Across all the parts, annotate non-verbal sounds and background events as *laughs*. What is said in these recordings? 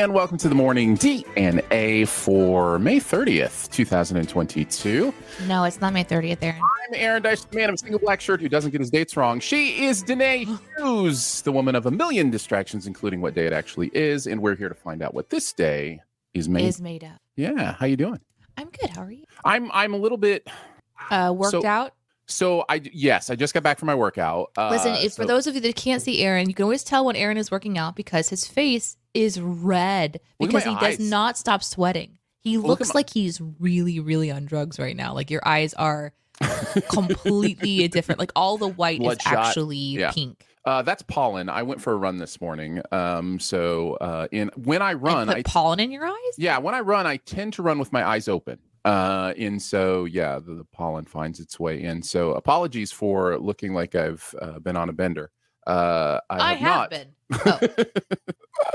And welcome to the morning DNA for May 30th, 2022. No, it's not May 30th, Aaron. I'm Aaron Dice, the man of a single black shirt who doesn't get his dates wrong. She is Danae *gasps* Hughes, the woman of a million distractions, including what day it actually is, and we're here to find out what this day is made. Is made up. yeah, how you doing? I'm good. How are you? I'm I'm a little bit Uh, worked So- out. so I yes, I just got back from my workout. Uh, Listen, if for those of you that can't see Aaron, you can always tell when Aaron is working out because his face is red Look because my he does not stop sweating. He Look at looks my- like he's really, really on drugs right now. Like your eyes are *laughs* completely different. Like all the white is Bloodshot. actually Yeah. pink. uh, that's pollen. I went for a run this morning. Um, so uh, in when I run, I pollen in your eyes. Yeah, when I run, I tend to run with my eyes open. Uh, and so yeah, the, the pollen finds its way in. So apologies for looking like I've uh, been on a bender. Uh, I, I have, have not. been. *laughs*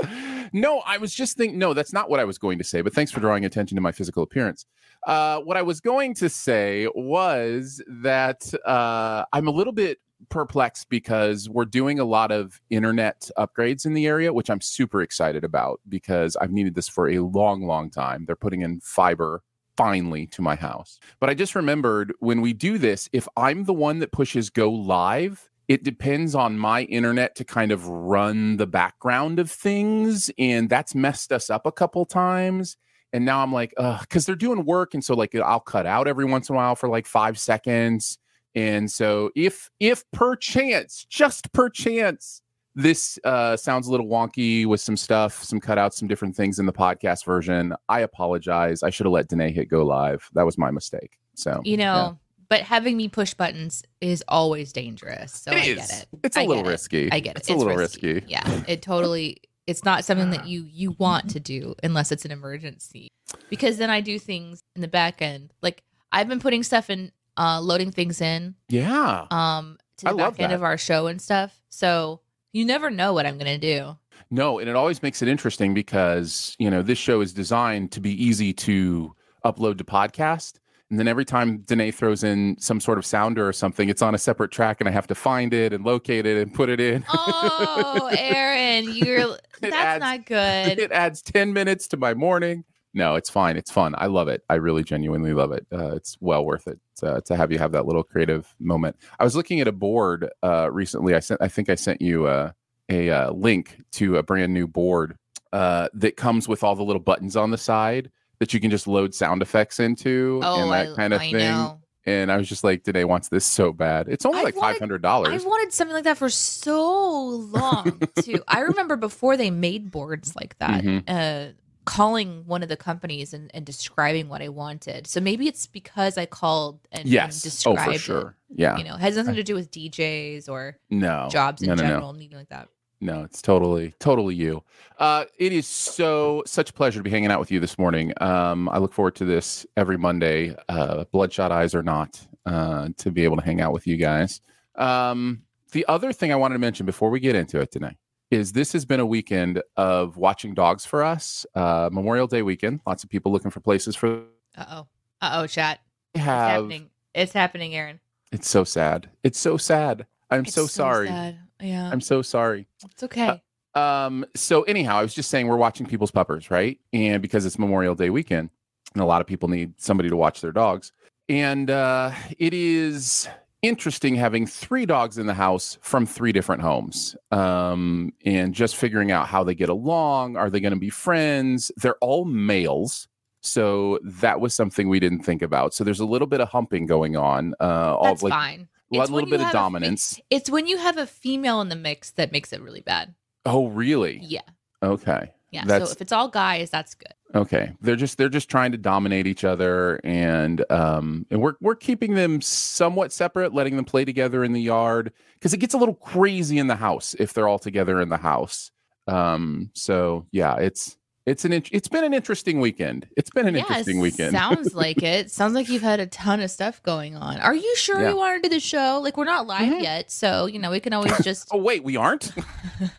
Oh. no, I was just thinking. No, that's not what I was going to say. But thanks for drawing attention to my physical appearance. Uh, what I was going to say was that uh, I'm a little bit perplexed because we're doing a lot of internet upgrades in the area, which I'm super excited about because I've needed this for a long, long time. They're putting in fiber finally to my house. But I just remembered when we do this, if I'm the one that pushes go live, it depends on my internet to kind of run the background of things. And that's messed us up a couple times. And now I'm like, uh, because they're doing work. And so like I'll cut out every once in a while for like five seconds. And so if if perchance, just perchance, this uh, sounds a little wonky with some stuff, some cutouts, some different things in the podcast version. I apologize. I should have let Danae hit go live. That was my mistake. So You know. But having me push buttons is always dangerous. So It I is. get it. It's a I little it. risky. I get it. It's, a little risky. Yeah, it totally. It's not something that you you want to do unless it's an emergency, because then I do things in the back end. Like I've been putting stuff in, uh, loading things in, Yeah. um, to the love back end that. of our show and stuff. So you never know what I'm gonna do. No, and it always makes it interesting because, you know, this show is designed to be easy to upload to podcast. And then every time Danae throws in some sort of sounder or something, it's on a separate track and I have to find it and locate it and put it in. Oh, *laughs* Aaron, you're that's adds- not good. it adds 10 minutes to my morning. No, it's fine. It's fun. I love it. I really genuinely love it. Uh, it's well worth it uh, to have you have that little creative moment. I was looking at a board uh, recently. I sent. I think I sent you uh, a uh, link to a brand new board uh, that comes with all the little buttons on the side that you can just load sound effects into Oh, and that I, kind of I thing. know. And I was just like, today wants this so bad. It's only I've like five hundred dollars. I've wanted something like that for so long *laughs* too. I remember before they made boards like that, Mhm. uh, calling one of the companies and, and describing what I wanted. So maybe it's because I called and, and Yes. Oh, described for sure. Yeah. You know, it has nothing to do with DJs or No. jobs in no, no, no. general, anything like that. No, it's totally, totally you. Uh, it is so such a pleasure to be hanging out with you this morning. Um, I look forward to this every Monday, uh, bloodshot eyes or not, uh, to be able to hang out with you guys. Um, the other thing I wanted to mention before we get into it tonight is this has been a weekend of watching dogs for us. Uh, Memorial Day weekend, lots of people looking for places for. Uh oh. Uh oh, chat. It's Have happening. It's happening, Aaron. it's so sad. It's so sad. I'm It's so sorry. sad. Yeah. I'm so sorry. it's okay. Um, so anyhow, I was just saying we're watching people's puppers, right? And because it's Memorial Day weekend, and a lot of people need somebody to watch their dogs. And uh it is interesting having three dogs in the house from three different homes. Um, and just figuring out how they get along. Are they gonna be friends? They're all males. So that was something we didn't think about. So there's a little bit of humping going on. Uh all That's like fine. A little bit of have a fe- dominance. It's when you have a female in the mix that makes it really bad. oh, really? Yeah. Okay. Yeah. That's- so if it's all guys, that's good. Okay. They're just they're just trying to dominate each other and um and we're we're keeping them somewhat separate, letting them play together in the yard because it gets a little crazy in the house if they're all together in the house. Um so yeah, it's it's an int- it's been an interesting weekend. It's been an yeah, interesting weekend. Sounds *laughs* like it. Sounds like you've had a ton of stuff going on. Are you sure Yeah. you want to do the show? Like we're not live Mhm. yet, so you know we can always just. *laughs* oh wait, we aren't?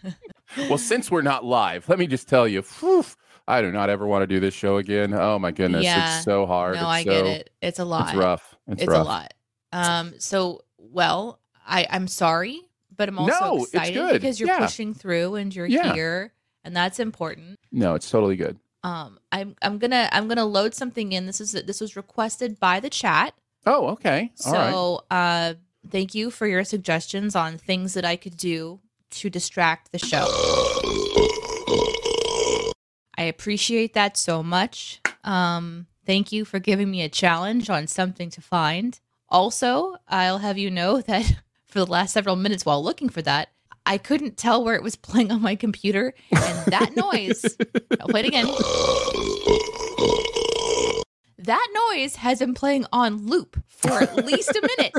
*laughs* well, since we're not live, let me just tell you, whew, I do not ever want to do this show again. Oh my goodness, Yeah. it's so hard. no, It's I so, get it. It's a lot. It's rough. It's, It's, rough. a lot. Um. So well, I I'm sorry, but I'm also No, excited because you're pushing through and you're here, and that's important. No, it's totally good. Um. I'm I'm gonna I'm gonna load something in. This is this was requested by the chat. Oh, okay. All right. So, uh, thank you for your suggestions on things that I could do to distract the show. I appreciate that so much. Um, thank you for giving me a challenge on something to find. Also, I'll have you know *laughs* that for the last several minutes while looking for that, I couldn't tell where it was playing on my computer, and that *laughs* noise. I'll play it again. That noise has been playing on loop for at least a minute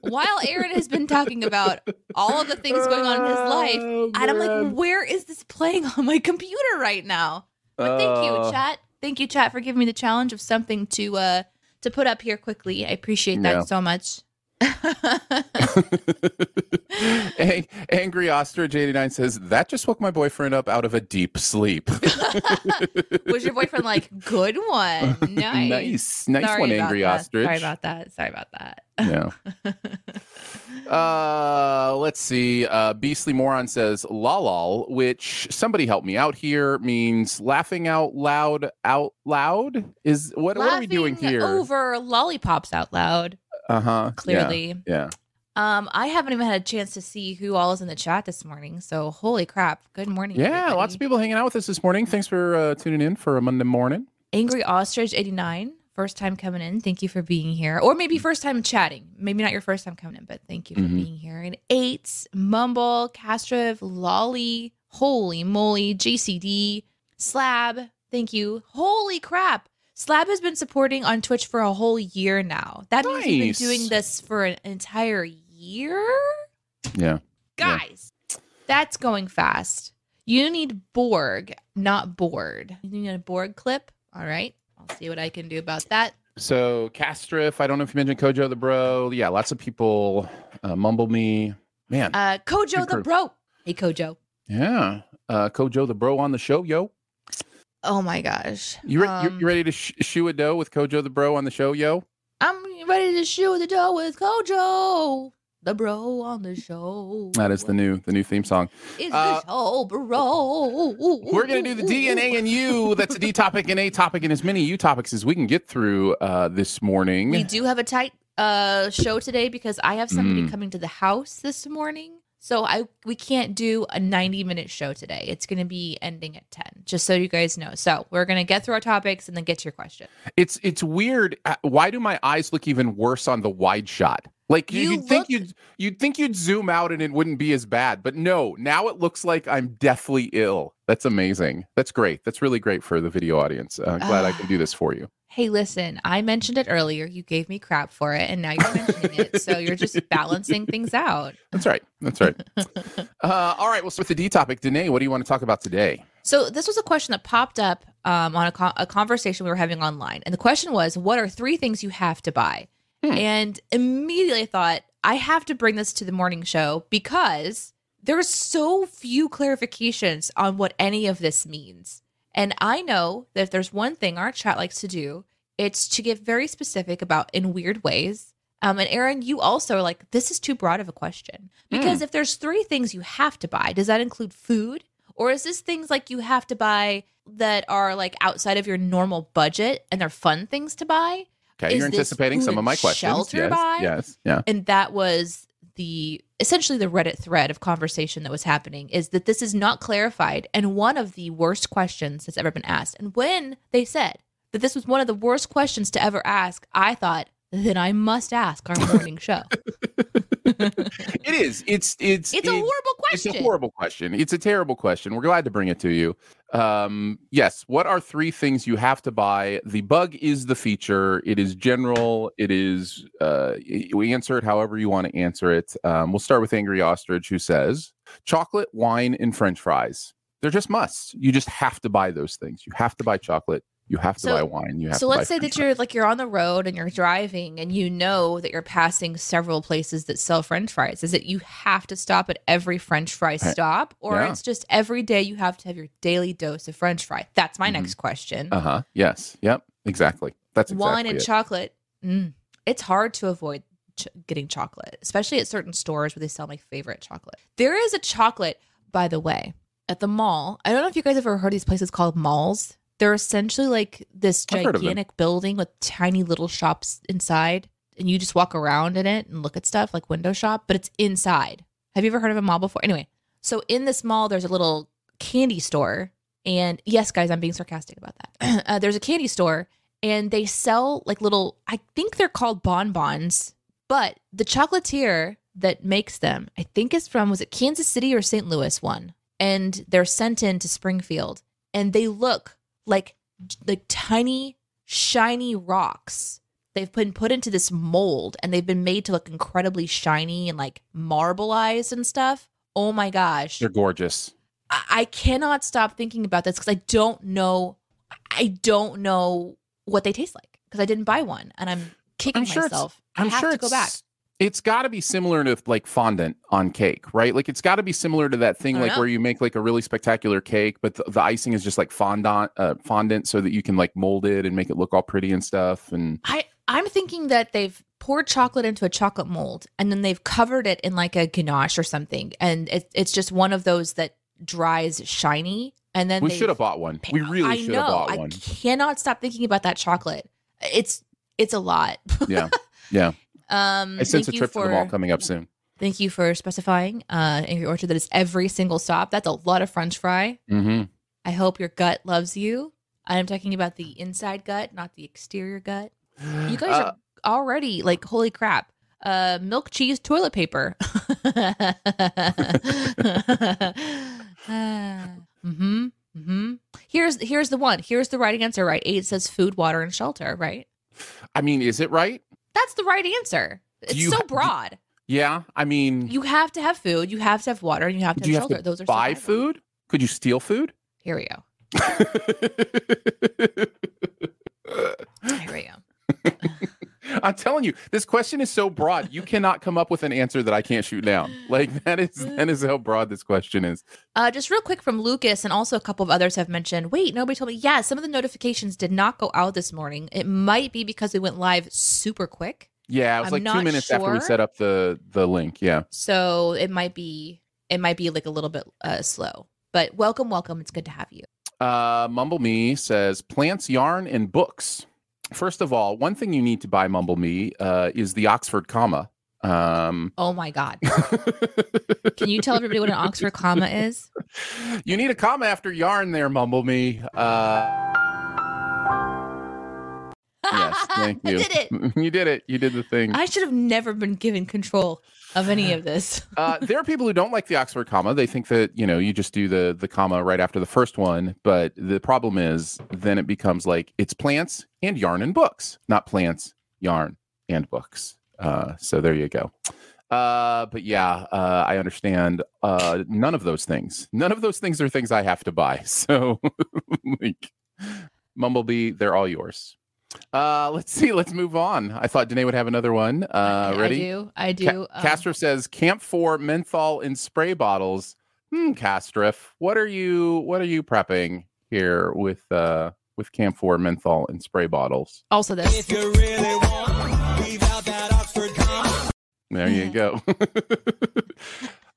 while Aaron has been talking about all of the things going on in his life. Oh, And I'm like, where is this playing on my computer right now? But thank you, chat. Thank you, chat, for giving me the challenge of something to uh to put up here quickly. I appreciate that Yeah. so much. Ang- Angry Ostrich 89 says, That just woke my boyfriend up out of a deep sleep. *laughs* Was your boyfriend like, good one? *laughs* Nice. nice. Nice Sorry one, about Angry that. Ostrich. Sorry about that. Sorry about that. yeah. *laughs* Uh, let's see. Uh, Beastly Moron says lolol, which somebody help me out here means laughing out loud out loud. Is what what are we doing here? Over lollipops out loud. Uh huh. Clearly. Yeah. Um, I haven't even had a chance to see who all is in the chat this morning. So holy crap! Good morning. Yeah. everybody. Lots of people hanging out with us this morning. Thanks for uh, tuning in for a Monday morning. Angry Ostrich eighty nine. First time coming in. Thank you for being here, or maybe first time chatting. Maybe not your first time coming in, but thank you for Mhm. being here. And eights, Mumble, Castriv, Lolly, holy moly, JCD, Slab. Thank you. Holy crap! Slab has been supporting on Twitch for a whole year now. That means you've Nice. been doing this for an entire year. Yeah. Guys, that's going fast. You need Borg, not board. You need a Borg clip. All right. I'll see what I can do about that. So Castrif, I don't know if you mentioned Kojo the Bro. Yeah, lots of people uh, mumble me. Man, Uh Kojo the bro. Hey Kojo. yeah. Uh, Kojo the Bro on the show, yo. Oh my gosh. You, re- Um, you ready to sh- shoe a dough with Kojo the Bro on the show, yo? I'm ready to shoe the door with Kojo. The bro on the show. That is the new the new theme song. Is uh, the show, bro. We're gonna do the D and A and U. That's a D topic and A topic and as many U topics as we can get through uh, this morning. We do have a tight uh show today because I have somebody Mm. coming to the house this morning. So I we can't do a 90 minute show today. It's going to be ending at 10. Just so you guys know. So, we're going to get through our topics and then get to your question. It's it's weird. Uh, Why do my eyes look even worse on the wide shot? Like you would think you'd you'd think you'd zoom out and it wouldn't be as bad, but no. Now it looks like I'm deathly ill. That's amazing. That's great. That's really great for the video audience. Uh, I'm glad I can do this for you. Hey, listen, I mentioned it earlier. You gave me crap for it and now you're mentioning it. So, you're just *laughs* balancing things out. That's right. That's right. *laughs* uh, all right. Well, so with the D topic, Danae, what do you want to talk about today? So this was a question that popped up um, on a, co- a conversation we were having online, and the question was, "What are three things you have to buy?" Hmm. And immediately I thought, I have to bring this to the morning show because there's so few clarifications on what any of this means. And I know that if there's one thing our chat likes to do, it's to get very specific about in weird ways. Um, and Aaron, you also are like, this is too broad of a question. Because if there's three things you have to buy, does that include food? Or is this things like you have to buy that are like outside of your normal budget and they're fun things to buy? Okay, Is you're anticipating some of my questions. shelter yes, buy? yes, yeah. and that was the essentially the reddit thread of conversation that was happening is that this is not clarified and one of the worst questions that's ever been asked and when they said that this was one of the worst questions to ever ask i thought then I must ask our *laughs* morning show. *laughs* it is. It's it's It's a horrible question. It's a horrible question. It's a terrible question. We're glad to bring it to you. Um, yes. What are three things you have to buy? The bug is the feature. It is general. It is. Uh, we answer it however you want to answer it. Um, we'll start with Angry Ostrich, who says chocolate, wine, and French fries. They're just musts. You just have to buy those things. You have to buy chocolate. You have to So- buy wine. You have so let's say that you're like you're on the road and you're driving and you know that you're passing several places that sell french fries is it you have to stop at every french fry Uh, stop or yeah. it's just every day you have to have your daily dose of french fry that's my Mhm. next question Uh huh. Yes. Yep. Exactly. That's exactly wine and it. chocolate mm, it's hard to avoid ch- getting chocolate especially at certain stores where they sell my favorite chocolate there is a chocolate by the way at the mall i don't know if you guys ever heard of these places called malls they're essentially like this I've heard of them. gigantic building with tiny little shops inside and you just walk around in it and look at stuff like window shop but it's inside. Have you ever heard of a mall before? Anyway so in this mall there's a little candy store and yes guys i'm being sarcastic about that. *clears throat* Uh, there's a candy store and they sell like little i think they're called bonbons but the chocolatier that makes them i think is from was it kansas city or st louis one? And they're sent in to springfield and they look like like tiny shiny rocks they've been put into this mold and they've been made to look incredibly shiny and like marbleized and stuff oh my gosh They're gorgeous. I, I cannot stop thinking about this because I don't know. I don't know what they taste like because I didn't buy one, and I'm kicking I'm sure myself. I'm I have sure to it's, go back. It's got to be similar to like fondant on cake, right? Like it's got to be similar to that thing like know. where you make like a really spectacular cake, but the, the icing is just like fondant, uh, fondant, so that you can like mold it and make it look all pretty and stuff. And I I'm thinking that they've poured chocolate into a chocolate mold and then they've covered it in like a ganache or something, and it, it's just one of those that dries shiny. And then we should have bought one. We really should have bought I one. I cannot stop thinking about that chocolate. It's it's a lot. Yeah, *laughs* yeah. Um, I sense a trip to the for- mall coming up soon. Thank you for specifying, uh, Angry Orchard, that it's every single stop. That's a lot of French fry. hmm I hope your gut loves you. I'm talking about the inside gut, not the exterior gut. You guys Uh, are already like, holy crap. Uh, milk, cheese, toilet paper. *laughs* mm-hmm. Mm-hmm. Here's here's the one. Here's the right answer. Right, eight says food, water, and shelter. Right, I mean, is it right? That's the right answer. It's you so broad. Yeah. I mean, You have to have food. You have to have water. And you have to have you have shelter. to Those are buy food? Could you steal food? Here we go. *laughs* Here we go. *laughs* *laughs* I'm telling you, this question is so broad. You cannot come up with an answer that I can't shoot down. Like that is that is how broad this question is. Uh, just real quick from Lucas, and also a couple of others have mentioned. Wait, nobody told me. Yeah, some of the notifications did not go out this morning. It might be because we went live super quick, Yeah, it was I'm like two minutes after we set up the the link. Yeah. so it might be it might be like a little bit uh, slow. But welcome, welcome. It's good to have you. Uh, Mumble Me says plants, yarn, and books. First of all, one thing you need to buy, Mumble Me, uh, is the Oxford comma. Um, Oh my God! *laughs* Can you tell everybody what an Oxford comma is? you need a comma after yarn there, Mumble Me. Uh, yes, *laughs* thank I you. did it. *laughs* you did it. You did the thing. I should have never been given control of any of this. *laughs* uh, there are people who don't like the Oxford comma. They think that you know you just do the the comma right after the first one. But the problem is, then it becomes like it's plants and yarn and books, not plants, yarn and books. Uh, so there you go. Uh, but yeah, uh, I understand. Uh, none of those things. None of those things are things I have to buy. So, like, Mumblebee, they're all yours. Uh, let's see. Let's move on. I thought Danae would have another one. Uh, I- ready? I do. I do. Ca- um, Castro says camphor menthol in spray bottles. Hmm, Castriff, what are you what are you prepping here with uh with camphor menthol in spray bottles? also, this. If you really want, leave out that Oxford comma. There you go. *laughs*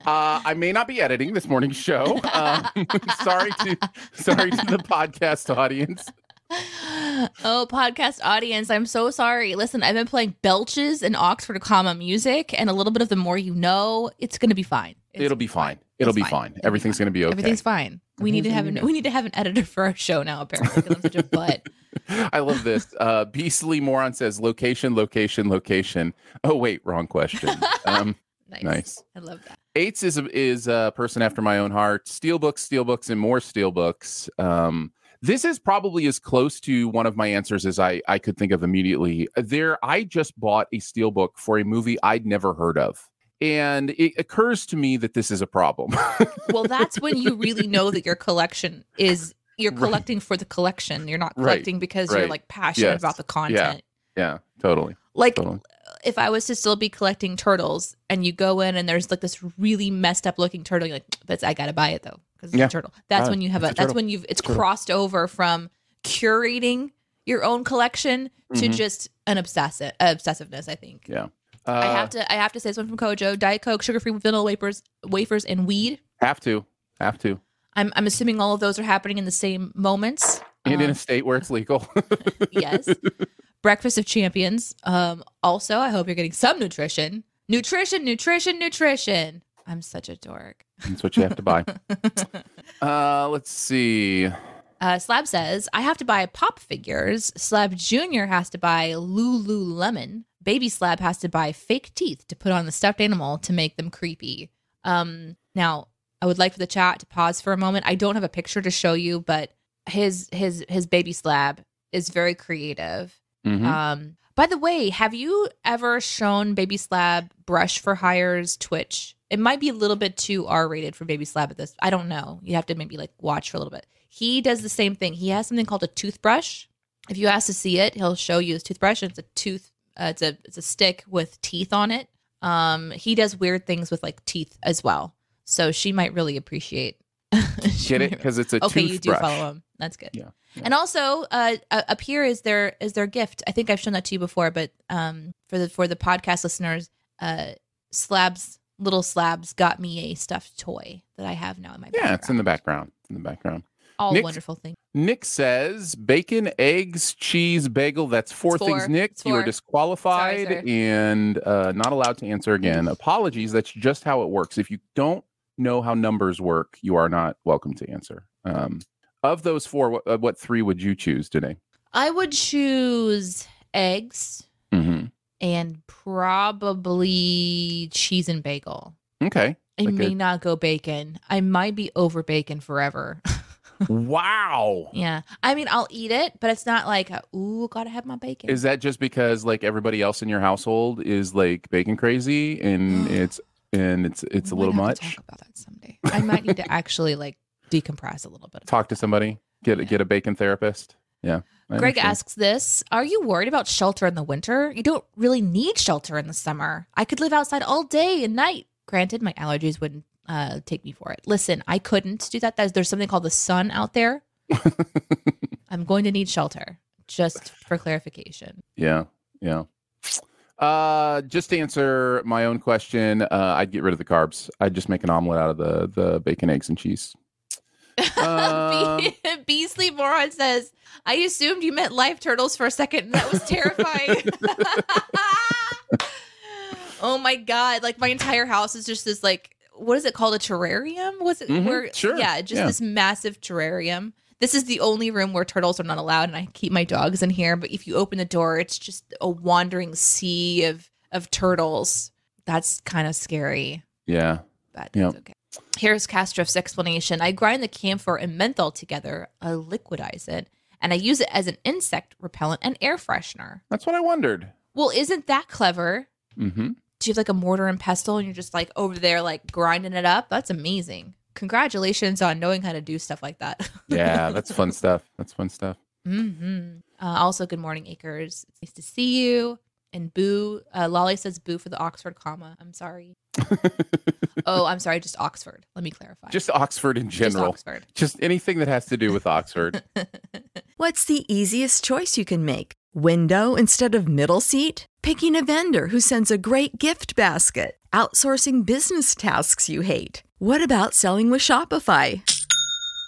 uh, I may not be editing this morning's show. *laughs* Um, *laughs* sorry to sorry to the podcast audience. Oh, podcast audience, I'm so sorry. Listen, I've been playing belches and Oxford comma music and a little bit of the more you know. It's gonna be fine. It's It'll be fine. It'll be fine. fine. Everything's going to be okay. Everything's fine. We need to have an we need to have an editor for our show now. Apparently, because I'm such a *laughs* butt. I love this. Uh, Beastly Moron says location, location, location. Oh, wait, wrong question. *laughs* Um, Nice. Nice. I love that. Eights is a, is a person after my own heart. Steelbooks, steelbooks, and more steelbooks. Um, this is probably as close to one of my answers as I, I could think of immediately. There, I just bought a steelbook for a movie I'd never heard of. And it occurs to me that this is a problem. *laughs* Well, that's when you really know that your collection is you're Right. collecting for the collection. You're not Right. collecting because you're like passionate Yes. about the content. yeah, totally. Like Totally. if I was to still be collecting turtles and you go in and there's like this really messed up looking turtle, you're like, that's I gotta buy it though because it's Yeah. a turtle. That's when you have a, a that's when you've it's Turtle. crossed over from curating your own collection to Mhm. just an obsessive obsessiveness. I think. Yeah. Uh, I have to I have to say this one from Kojo: Diet Coke, sugar free vanilla wafers, wafers, and weed. have to. Have to. I'm I'm assuming all of those are happening in the same moments. And in Um, a state where it's legal. *laughs* yes. *laughs* Breakfast of Champions. Um, also, I hope you're getting some nutrition. Nutrition, nutrition, nutrition. I'm such a dork. That's what you have to buy. *laughs* Uh, let's see. Uh, Slab says, I have to buy pop figures. Slab Jr. has to buy Lululemon. Baby Slab has to buy fake teeth to put on the stuffed animal to make them creepy. Um, now, I would like for the chat to pause for a moment. I don't have a picture to show you, but his his his baby slab is very creative. Mhm. Um, by the way, have you ever shown Baby Slab Brush for Hire's Twitch? It might be a little bit too R rated for Baby Slab at this. I don't know. You have to maybe like watch for a little bit. He does the same thing. He has something called a toothbrush. If you ask to see it, he'll show you his toothbrush. And It's a tooth. Uh, it's a it's a stick with teeth on it. Um, he does weird things with like teeth as well. So she might really appreciate. *laughs* Get it? *laughs* Because it's a toothbrush. okay, you do follow him. That's good. Yeah, yeah. And also, uh, up here is their is their gift. I think I've shown that to you before, but um, for the for the podcast listeners, uh, slabs little slabs got me a stuffed toy that I have now in my Yeah, it's in the background. background. In the background. all Nick- wonderful things. Nick says bacon, eggs, cheese, bagel. That's four, It's things. Nick. It's You are disqualified Sorry, and uh, not allowed to answer again. Apologies. That's just how it works. If you don't know how numbers work, you are not welcome to answer. Um, of those four, what, uh, what three would you choose today? I would choose eggs hmm and probably cheese and bagel. Okay. I Like may a- not go bacon. I might be over bacon forever. *laughs* wow. yeah, I mean I'll eat it, but it's not like ooh, gotta have my bacon. Is that just because like everybody else in your household is like bacon crazy and *gasps* it's and it's it's a little might have to much? talk about that someday. I might need to *laughs* actually like decompress a little bit. Talk to somebody. Get get a bacon therapist. Yeah. I Greg understand. asks this Are you worried about shelter in the winter? You don't really need shelter in the summer. I could live outside all day and night. Granted, my allergies wouldn't uh, take me for it. Listen, I couldn't do that. There's, there's something called the sun out there. *laughs* I'm going to need shelter, just for clarification. Yeah, yeah. Uh, just to answer my own question, uh, I'd get rid of the carbs. I'd just make an omelet out of the the bacon, eggs, and cheese. Um, *laughs* Be- Beasley Moron says, I assumed you meant live turtles for a second. and That was terrifying. *laughs* oh my God. Like my entire house is just this like, what is it called? A terrarium? Was it Mhm, where sure, yeah, just yeah. this massive terrarium. This is the only room where turtles are not allowed, and I keep my dogs in here. But if you open the door, it's just a wandering sea of of turtles. That's kind of scary Yeah, but Yep. that's okay. Here's Castroff's explanation. I grind the camphor and menthol together, I liquidize it, and I use it as an insect repellent and air freshener. that's what I wondered. Well, isn't that clever? hmm Do you have like a mortar and pestle and you're just like over there like grinding it up? That's amazing. Congratulations on knowing how to do stuff like that. *laughs* Yeah, that's fun stuff. That's fun stuff. hmm Uh, also, good morning, Acres. It's nice to see you. And boo, uh, Lolly says boo for the Oxford comma. I'm sorry. *laughs* oh, I'm sorry, just Oxford. Let me clarify. Just Oxford in Just general. Oxford. Just anything that has to do with Oxford. *laughs* What's the easiest choice you can make? Window instead of middle seat? Picking a vendor who sends a great gift basket? Outsourcing business tasks you hate? What about selling with Shopify?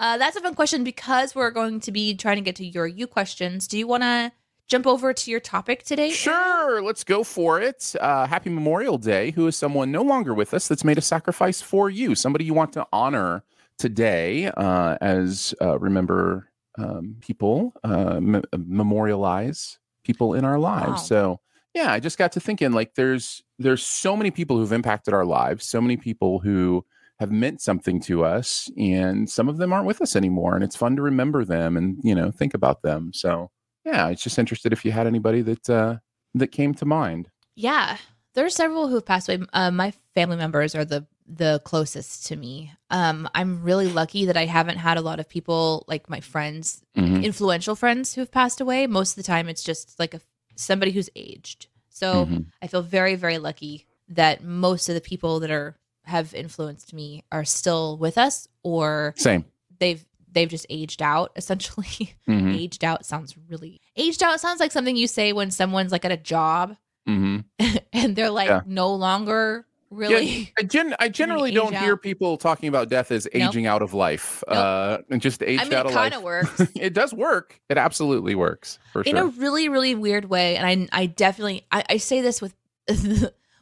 Uh, that's a fun question because we're going to be trying to get to your you questions. Do you want to jump over to your topic today? Sure, let's go for it. Uh, happy Memorial Day. Who is someone no longer with us that's made a sacrifice for you? Somebody you want to honor today uh, as uh, remember um, people, uh, m- memorialize people in our lives. Wow. So yeah, I just got to thinking like there's there's so many people who've impacted our lives, so many people who have meant something to us, and some of them aren't with us anymore, and it's fun to remember them and you know think about them. So yeah, it's just interested if you had anybody that uh, that came to mind. Yeah, there are several who have passed away. Uh, my family members are the the closest to me. Um, I'm really lucky that I haven't had a lot of people like my friends, Mhm. influential friends who have passed away. Most of the time, it's just like a somebody who's aged. So Mhm. I feel very, very lucky that most of the people that are have influenced me are still with us, or Same. they've they've just aged out. *laughs* Essentially, Mhm. aged out sounds really aged out sounds like something you say when someone's like at a job Mhm. *laughs* and they're like Yeah. no longer really. I, gen- I *laughs* generally don't hear out. people talking about death as Nope. aging out of life, Nope. uh, and just aged I mean, out of life. of works it does work. It absolutely works for in sure. a really, really weird way, and I, I definitely, I, I say this with,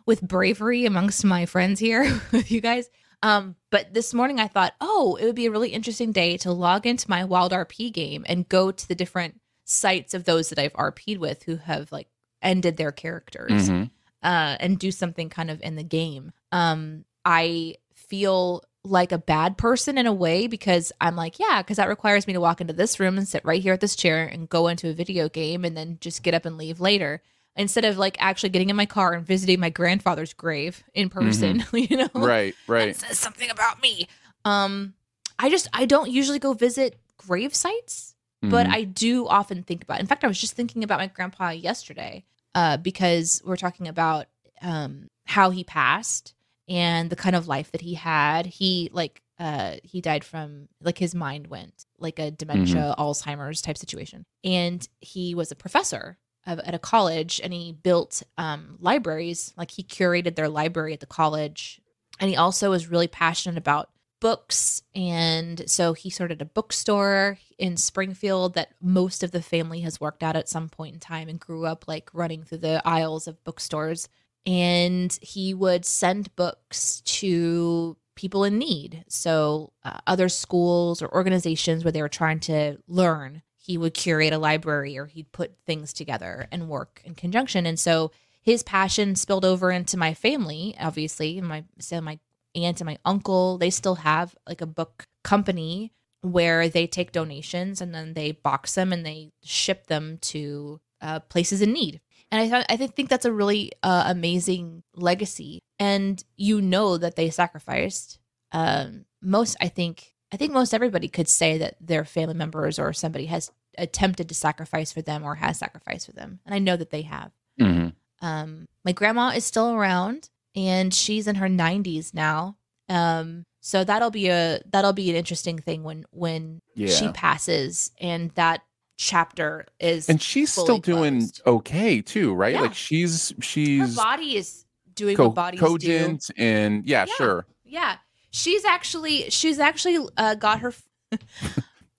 with bravery amongst my friends here *laughs* with you guys. Um, but this morning I thought, oh, it would be a really interesting day to log into my Wild RP game and go to the different sites of those that I've RP'd with who have like ended their characters. Mhm. uh, and do something kind of in the game. Um, I feel like a bad person in a way because I'm like, yeah, because that requires me to walk into this room and sit right here at this chair and go into a video game and then just get up and leave later. Instead of like actually getting in my car and visiting my grandfather's grave in person, *laughs* you know? Right, right. Says something about me. Um, I just I don't usually go visit grave sites but Mhm. I do often think about. In fact, I was just thinking about my grandpa yesterday uh, because we're talking about um, how he passed and the kind of life that he had. He like uh, he died from like his mind went like a dementia, Alzheimer's type situation, and he was a professor at a college, and he built um, libraries. Like he curated their library at the college, and he also was really passionate about books. And so he started a bookstore in Springfield that most of the family has worked at at some point in time and grew up like running through the aisles of bookstores. And he would send books to people in need. So uh, other schools or organizations where they were trying to learn he would curate a library or he'd put things together and work in conjunction. And so his passion spilled over into my family obviously. My so my aunt and my uncle they still have like a book company where they take donations and then they box them and they ship them to uh, places in need. And i i think that's a really uh, amazing legacy. And you know that they sacrificed um, most i think i think most everybody could say that their family members or somebody has attempted to sacrifice for them or has sacrificed for them and i know that they have Mhm. um, my grandma is still around and she's in her 90s now. Um, so that'll be a that'll be an interesting thing when when she passes and that chapter is And she's still doing closed. okay too, right? Yeah. Like she's she's her body is doing co- what bodies do. and yeah, Yeah. sure. Yeah. She's actually she's actually uh, got her *laughs*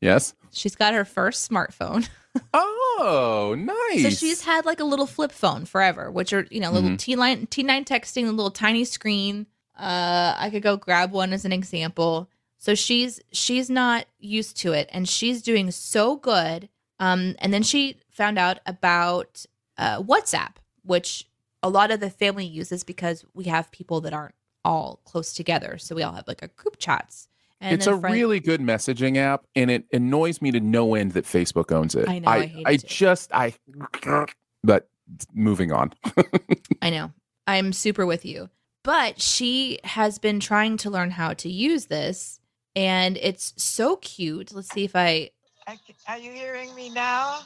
Yes. she's got her first smartphone. *laughs* Oh, nice. So she's had like a little flip phone forever, which are you know little T line T nine texting, a little tiny screen. Uh, I could go grab one as an example. So she's she's not used to it, and she's doing so good. Um, and then she found out about uh, WhatsApp, which a lot of the family uses because we have people that aren't all close together. So we all have like a group chats. And it's a friend- really good messaging app, and it annoys me to no end that Facebook owns it. I know, I I, hate I it too. just I. But moving on. *laughs* I know. I'm super with you. But she has been trying to learn how to use this, and it's so cute. Let's see if I. Are you hearing me now?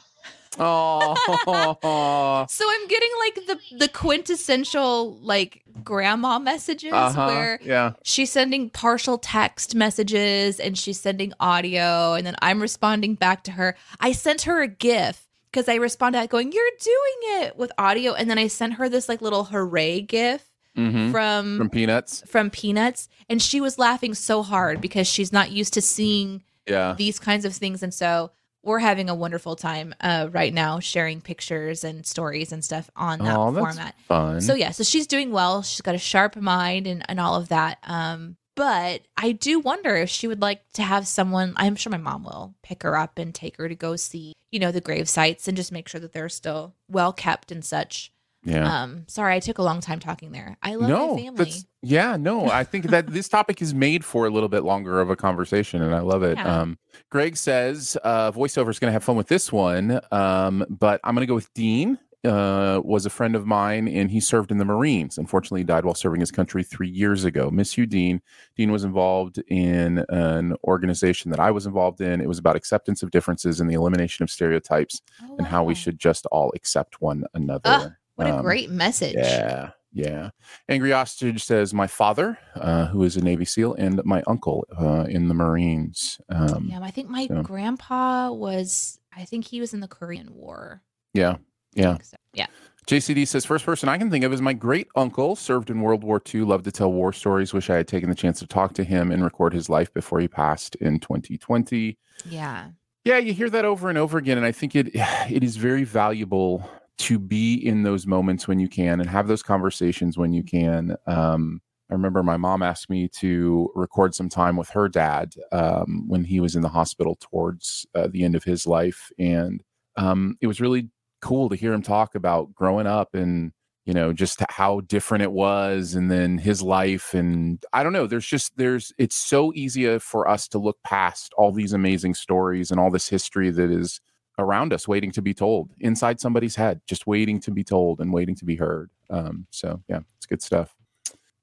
Oh, So I'm getting like the the quintessential like grandma messages uh-huh. where yeah. she's sending partial text messages and she's sending audio, and then I'm responding back to her. I sent her a GIF because I responded going, "You're doing it" with audio, and then I sent her this like little hooray GIF Mhm. from From Peanuts. from Peanuts, and she was laughing so hard because she's not used to seeing Yeah. these kinds of things, and so we're having a wonderful time uh, right now, sharing pictures and stories and stuff on that Oh, format. fun. So yeah, so she's doing well. She's got a sharp mind and and all of that. Um, but I do wonder if she would like to have someone. I'm sure my mom will pick her up and take her to go see, you know, the grave sites and just make sure that they're still well kept and such. Yeah. Um, sorry, I took a long time talking there. I love no, my family. that's yeah, no. I think that this topic is made for a little bit longer of a conversation, and I love it. Yeah. Um, Greg says uh, voiceover is going to have fun with this one, um, but I'm going to go with Dean. Uh, was a friend of mine, and he served in the Marines. Unfortunately, he died while serving his country three years ago. Miss you, Dean. Dean was involved in an organization that I was involved in. It was about acceptance of differences and the elimination of stereotypes, Oh, and how we should just all accept one another. Ah, What a Um, great message. yeah, yeah. Angry Ostrich says, My father, uh, who is a Navy SEAL, and my uncle uh, in the Marines. Um, Yeah, I think my so- grandpa was. I think he was in the Korean War. yeah, yeah. so. Yeah. JCD says, First person I can think of is my great uncle, served in World War II, loved to tell war stories. Wish I had taken the chance to talk to him and record his life before he passed in 2020. Yeah. Yeah, you hear that over and over again, and I think it *sighs* it is very valuable to be in those moments when you can and have those conversations when you can. Um, I remember my mom asked me to record some time with her dad um, when he was in the hospital towards uh, the end of his life, and um, it was really cool to hear him talk about growing up and you know just how different it was and then his life and i don't know there's just there's it's so easy for us to look past all these amazing stories and all this history that is around us waiting to be told inside somebody's head just waiting to be told and waiting to be heard um so yeah it's good stuff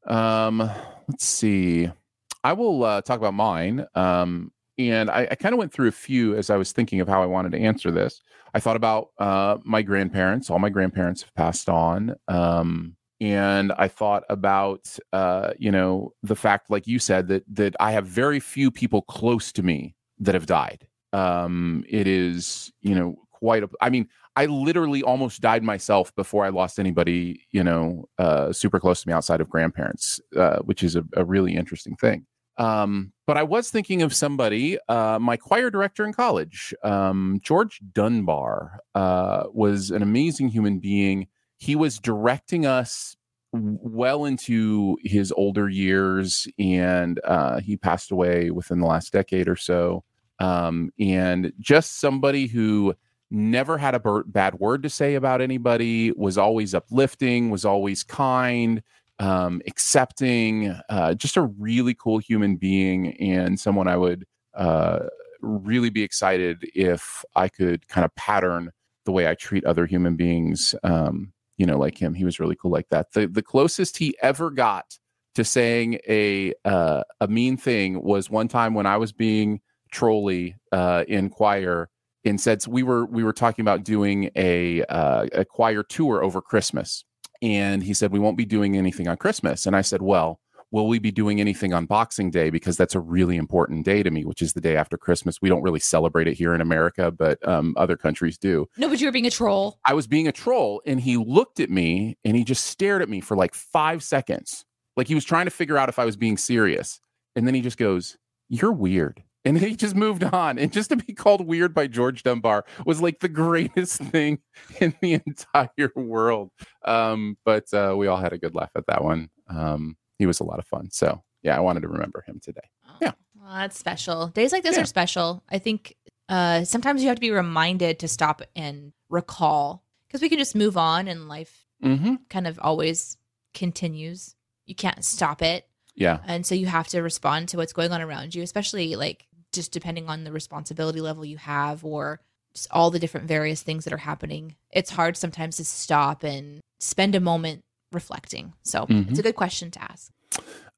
um let's see i will uh, talk about mine um and i, I kind of went through a few as i was thinking of how i wanted to answer this I thought about uh, my grandparents. All my grandparents have passed on. Um, and I thought about, uh, you know, the fact, like you said, that that I have very few people close to me that have died. Um, it is, you know, quite a. I mean, I literally almost died myself before I lost anybody, you know, uh, super close to me outside of grandparents, uh, which is a, a really interesting thing. Um, but I was thinking of somebody, uh, my choir director in college, um, George Dunbar, uh, was an amazing human being. He was directing us well into his older years, and uh, he passed away within the last decade or so. Um, and just somebody who never had a bad word to say about anybody, was always uplifting, was always kind, um, accepting, uh, just a really cool human being and someone I would uh, really be excited if I could kind of pattern the way I treat other human beings. Um, you know, like him, he was really cool like that. The the closest he ever got to saying a uh, a mean thing was one time when I was being trolly uh, in choir and said we were we were talking about doing a uh, a choir tour over Christmas. And he said we won't be doing anything on christmas. And i said well will we be doing anything on boxing day? Because that's a really important day to me which is the day after christmas. We don't really celebrate it here in america but um, other countries do. No, but you were being a troll. i was being a troll and he looked at me and he just stared at me for like five seconds. Like he was trying to figure out if i was being serious. And then he just goes, You're weird. And he just moved on. And just to be called weird by George Dunbar was like the greatest *laughs* thing in the entire world. Um, but uh, we all had a good laugh at that one. Um, he was a lot of fun. So yeah, I wanted to remember him today. Yeah. Well, that's special. Days like this Yeah. are special. I think uh, sometimes you have to be reminded to stop and recall because we can just move on and life Mm-hmm. kind of always continues. You can't stop it. Yeah. And so you have to respond to what's going on around you, especially like just depending on the responsibility level you have or all the different various things that are happening. It's hard sometimes to stop and spend a moment reflecting. So it's a mm-hmm. good question to ask.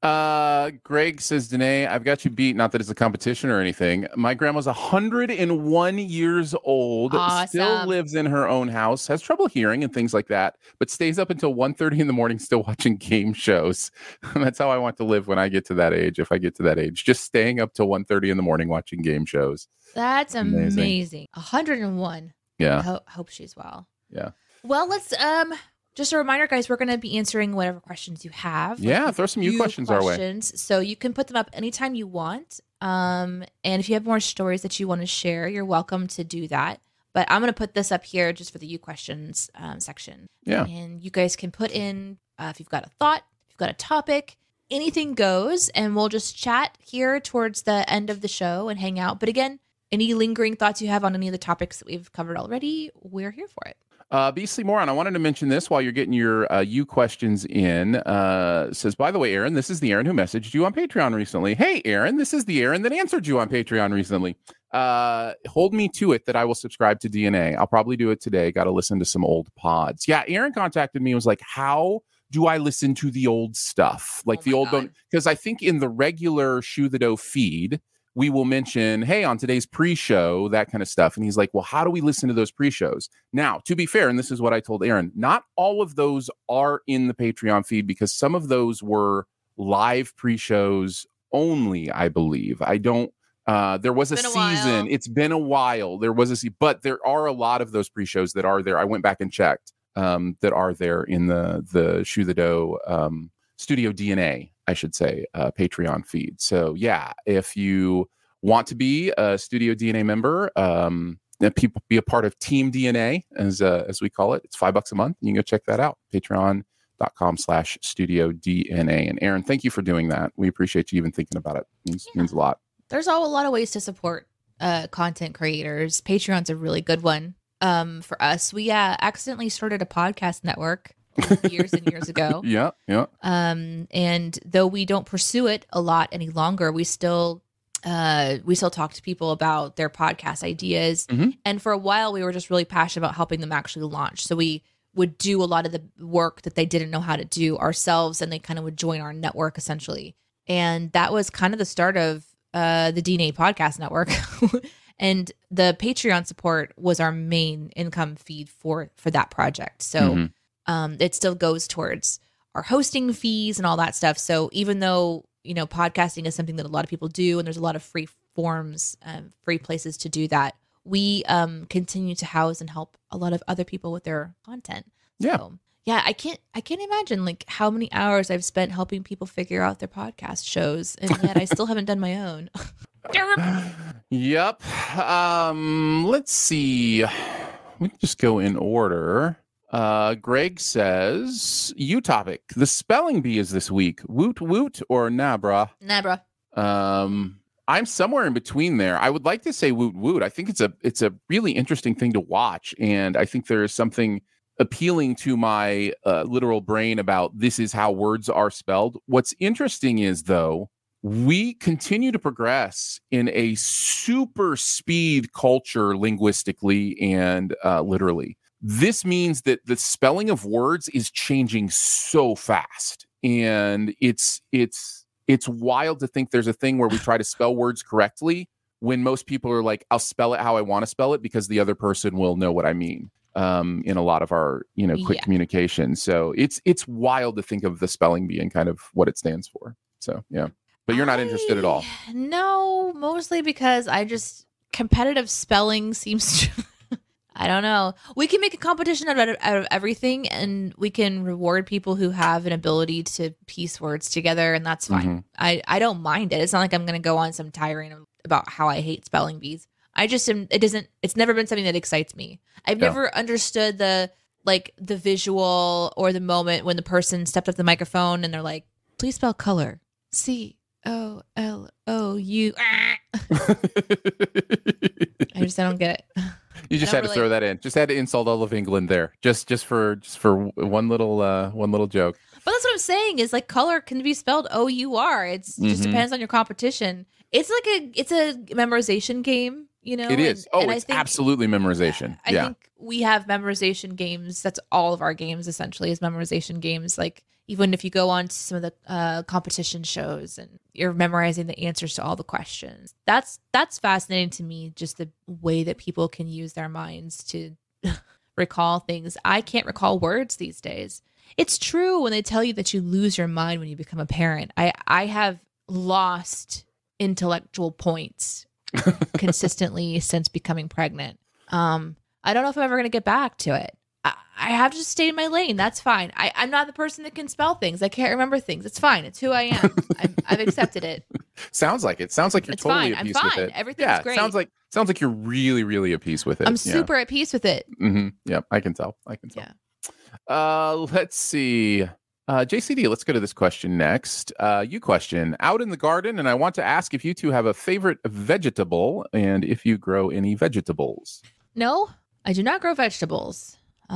Uh, Greg says, Danae, I've got you beat. Not that it's a competition or anything. My grandma's 101 years old, awesome. still lives in her own house, has trouble hearing and things like that, but stays up until 1.30 in the morning still *laughs* watching game shows. *laughs* That's how I want to live when I get to that age, if I get to that age. Just staying up till 1.30 in the morning watching game shows. That's Amazing. amazing. 101. I Yeah. ho- hope she's well. Yeah. Well, let's um just a reminder, guys. We're going to be answering whatever questions you have. Yeah, throw some you questions our way. So you can put them up anytime you want. Um, and if you have more stories that you want to share, you're welcome to do that. But I'm going to put this up here just for the you questions um, section. Yeah. And you guys can put in uh, if you've got a thought, if you've got a topic, anything goes, and we'll just chat here towards the end of the show and hang out. But again, any lingering thoughts you have on any of the topics that we've covered already, we're here for it. Uh, Beastly Moron, I wanted to mention this while you're getting your uh, you questions in. Uh, says, by the way, Aaron, this is the Aaron who messaged you on Patreon recently. Hey, Aaron, this is the Aaron that answered you on Patreon recently. Uh, hold me to it that I will subscribe to DNA. I'll probably do it today. Got to listen to some old pods. Yeah, Aaron contacted me and was like, how do I listen to the old stuff? Like Oh the old, because I think in the regular Shoe the Dough feed, we will mention, hey, on today's pre show, that kind of stuff. And he's like, well, how do we listen to those pre shows? Now, to be fair, and this is what I told Aaron, not all of those are in the Patreon feed because some of those were live pre shows only, I believe. I don't. Uh, there was a Been a season. It's been a while. There was a se- but there are a lot of those pre-shows that are there. I went back and checked um, that are there in the the Shoe the Dough um, Studio DNA, I should say, uh, Patreon feed. So yeah, if you want to be a Studio DNA member, um, people be a part of Team DNA as uh, as we call it, it's five bucks a month. You can go check that out. Patreon.com slash studio DNA. And Aaron, thank you for doing that. We appreciate you even thinking about it. means Yeah. means a lot. there's all a lot of ways to support uh, content creators. Patreon's a really good one um, for us. We uh, accidentally started a podcast network years and years ago. *laughs* Yeah, yeah. Um, and though we don't pursue it a lot any longer, we still uh, we still talk to people about their podcast ideas. Mhm. And for a while, we were just really passionate about helping them actually launch. So we would do a lot of the work that they didn't know how to do ourselves, and they kind of would join our network essentially. And that was kind of the start of uh, the DNA Podcast Network. *laughs* and the Patreon support was our main income feed for for that project. So Mhm. Um, it still goes towards our hosting fees and all that stuff. So even though you know podcasting is something that a lot of people do, and there's a lot of free forms, um, free places to do that, we um, continue to house and help a lot of other people with their content. Yeah. So, yeah, I can't I can't imagine like how many hours I've spent helping people figure out their podcast shows, and yet I still haven't done my own. *laughs* Yep. Um, let's see. We can just go in order. Uh, Greg says, "You topic. The spelling bee is this week. Woot woot or nah, bruh. nah, bro. Um, I'm somewhere in between there. I would like to say woot woot. I think it's a it's a really interesting thing to watch, and I think there is something appealing to my uh, literal brain about this is how words are spelled. What's interesting is though we continue to progress in a super speed culture linguistically and uh, literally. This means that the spelling of words is changing so fast, and it's it's it's wild to think there's a thing where we try to spell words correctly when most people are like, "I'll spell it how I want to spell it" because the other person will know what I mean. Um, in a lot of our you know quick Yeah. communication, so it's it's wild to think of the spelling bee and kind of what it stands for. So yeah, but you're not interested at all. No, mostly because I just competitive spelling seems. *laughs* To, I don't know. We can make a competition out of, out of everything, and we can reward people who have an ability to piece words together, and that's fine. Mhm. I I don't mind it. It's not like I'm going to go on some tirade about how I hate spelling bees. I just am. It doesn't. It's never been something that excites me. I've never understood the like the visual or the moment when the person stepped up the microphone and they're like, "Please spell color." C O L O U. *laughs* I just I don't get it. *laughs* You just had to throw that in. Just had to insult all of England there. Just just for just for one little uh one little joke. But that's what I'm saying is like color can be spelled O U R. It's just Mhm. depends on your competition. It's like a it's a memorization game, you know. it is. and- Oh, and it's think- absolutely memorization. I yeah. think we have memorization games. That's all of our games essentially is memorization games. Like even if you go on to some of the uh, competition shows and you're memorizing the answers to all the questions, that's that's fascinating to me. Just the way that people can use their minds to *laughs* recall things. I can't recall words these days. It's true when they tell you that you lose your mind when you become a parent. I I have lost intellectual points *laughs* consistently since becoming pregnant. Um, I don't know if I'm ever going to get back to it. I, I have to just stay in my lane. That's fine. I, I'm not the person that can spell things. I can't remember things. It's fine. It's who I am. I'm, I've accepted it. *laughs* Sounds like it. Sounds like you're It's totally fine. at I'm peace with fine. it. Everything's yeah, great. Sounds like sounds like you're really, really at peace with it. I'm Yeah. super at peace with it. Mm-hmm. Yep, I can tell. I can tell. Uh, let's see. Uh, JCD, let's go to this question next. Uh, you question out in the garden, and I want to ask if you two have a favorite vegetable and if you grow any vegetables. No, I do not grow vegetables. Uh,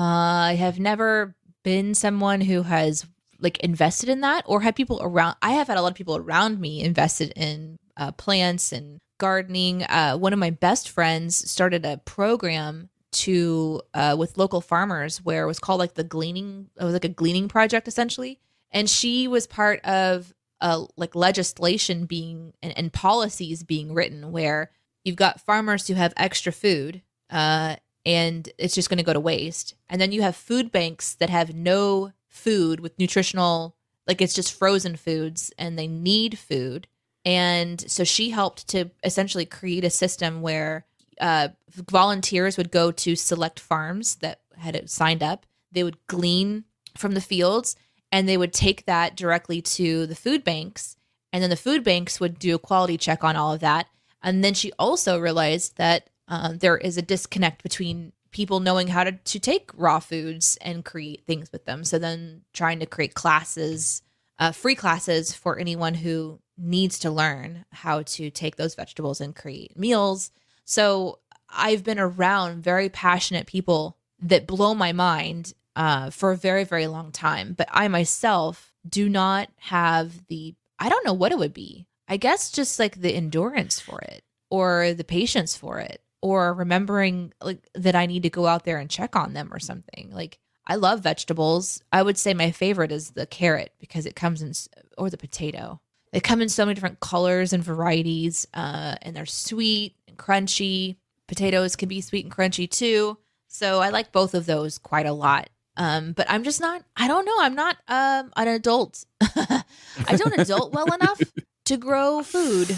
I have never been someone who has like invested in that or had people around. I have had a lot of people around me invested in uh, plants and gardening. Uh, one of my best friends started a program to uh, with local farmers where it was called like the gleaning. It was like a gleaning project essentially, and she was part of uh, like legislation being and, and policies being written where you've got farmers who have extra food uh, and it's just going to go to waste. And then you have food banks that have no food with nutritional, like it's just frozen foods and they need food. And so she helped to essentially create a system where uh, volunteers would go to select farms that had signed up. They would glean from the fields and they would take that directly to the food banks. And then the food banks would do a quality check on all of that. And then she also realized that uh, there is a disconnect between people knowing how to, to take raw foods and create things with them. So then trying to create classes, uh, free classes for anyone who needs to learn how to take those vegetables and create meals. So I've been around very passionate people that blow my mind uh, for a very, very long time. But I myself do not have the, I don't know what it would be. I guess just like the endurance for it or the patience for it or remembering like that I need to go out there and check on them or something. Like I love vegetables. I would say my favorite is the carrot because it comes in or the potato. They come in so many different colors and varieties uh and they're sweet and crunchy. Potatoes can be sweet and crunchy too. So I like both of those quite a lot. Um but I'm just not I don't know, I'm not um an adult. *laughs* I don't adult well enough to grow food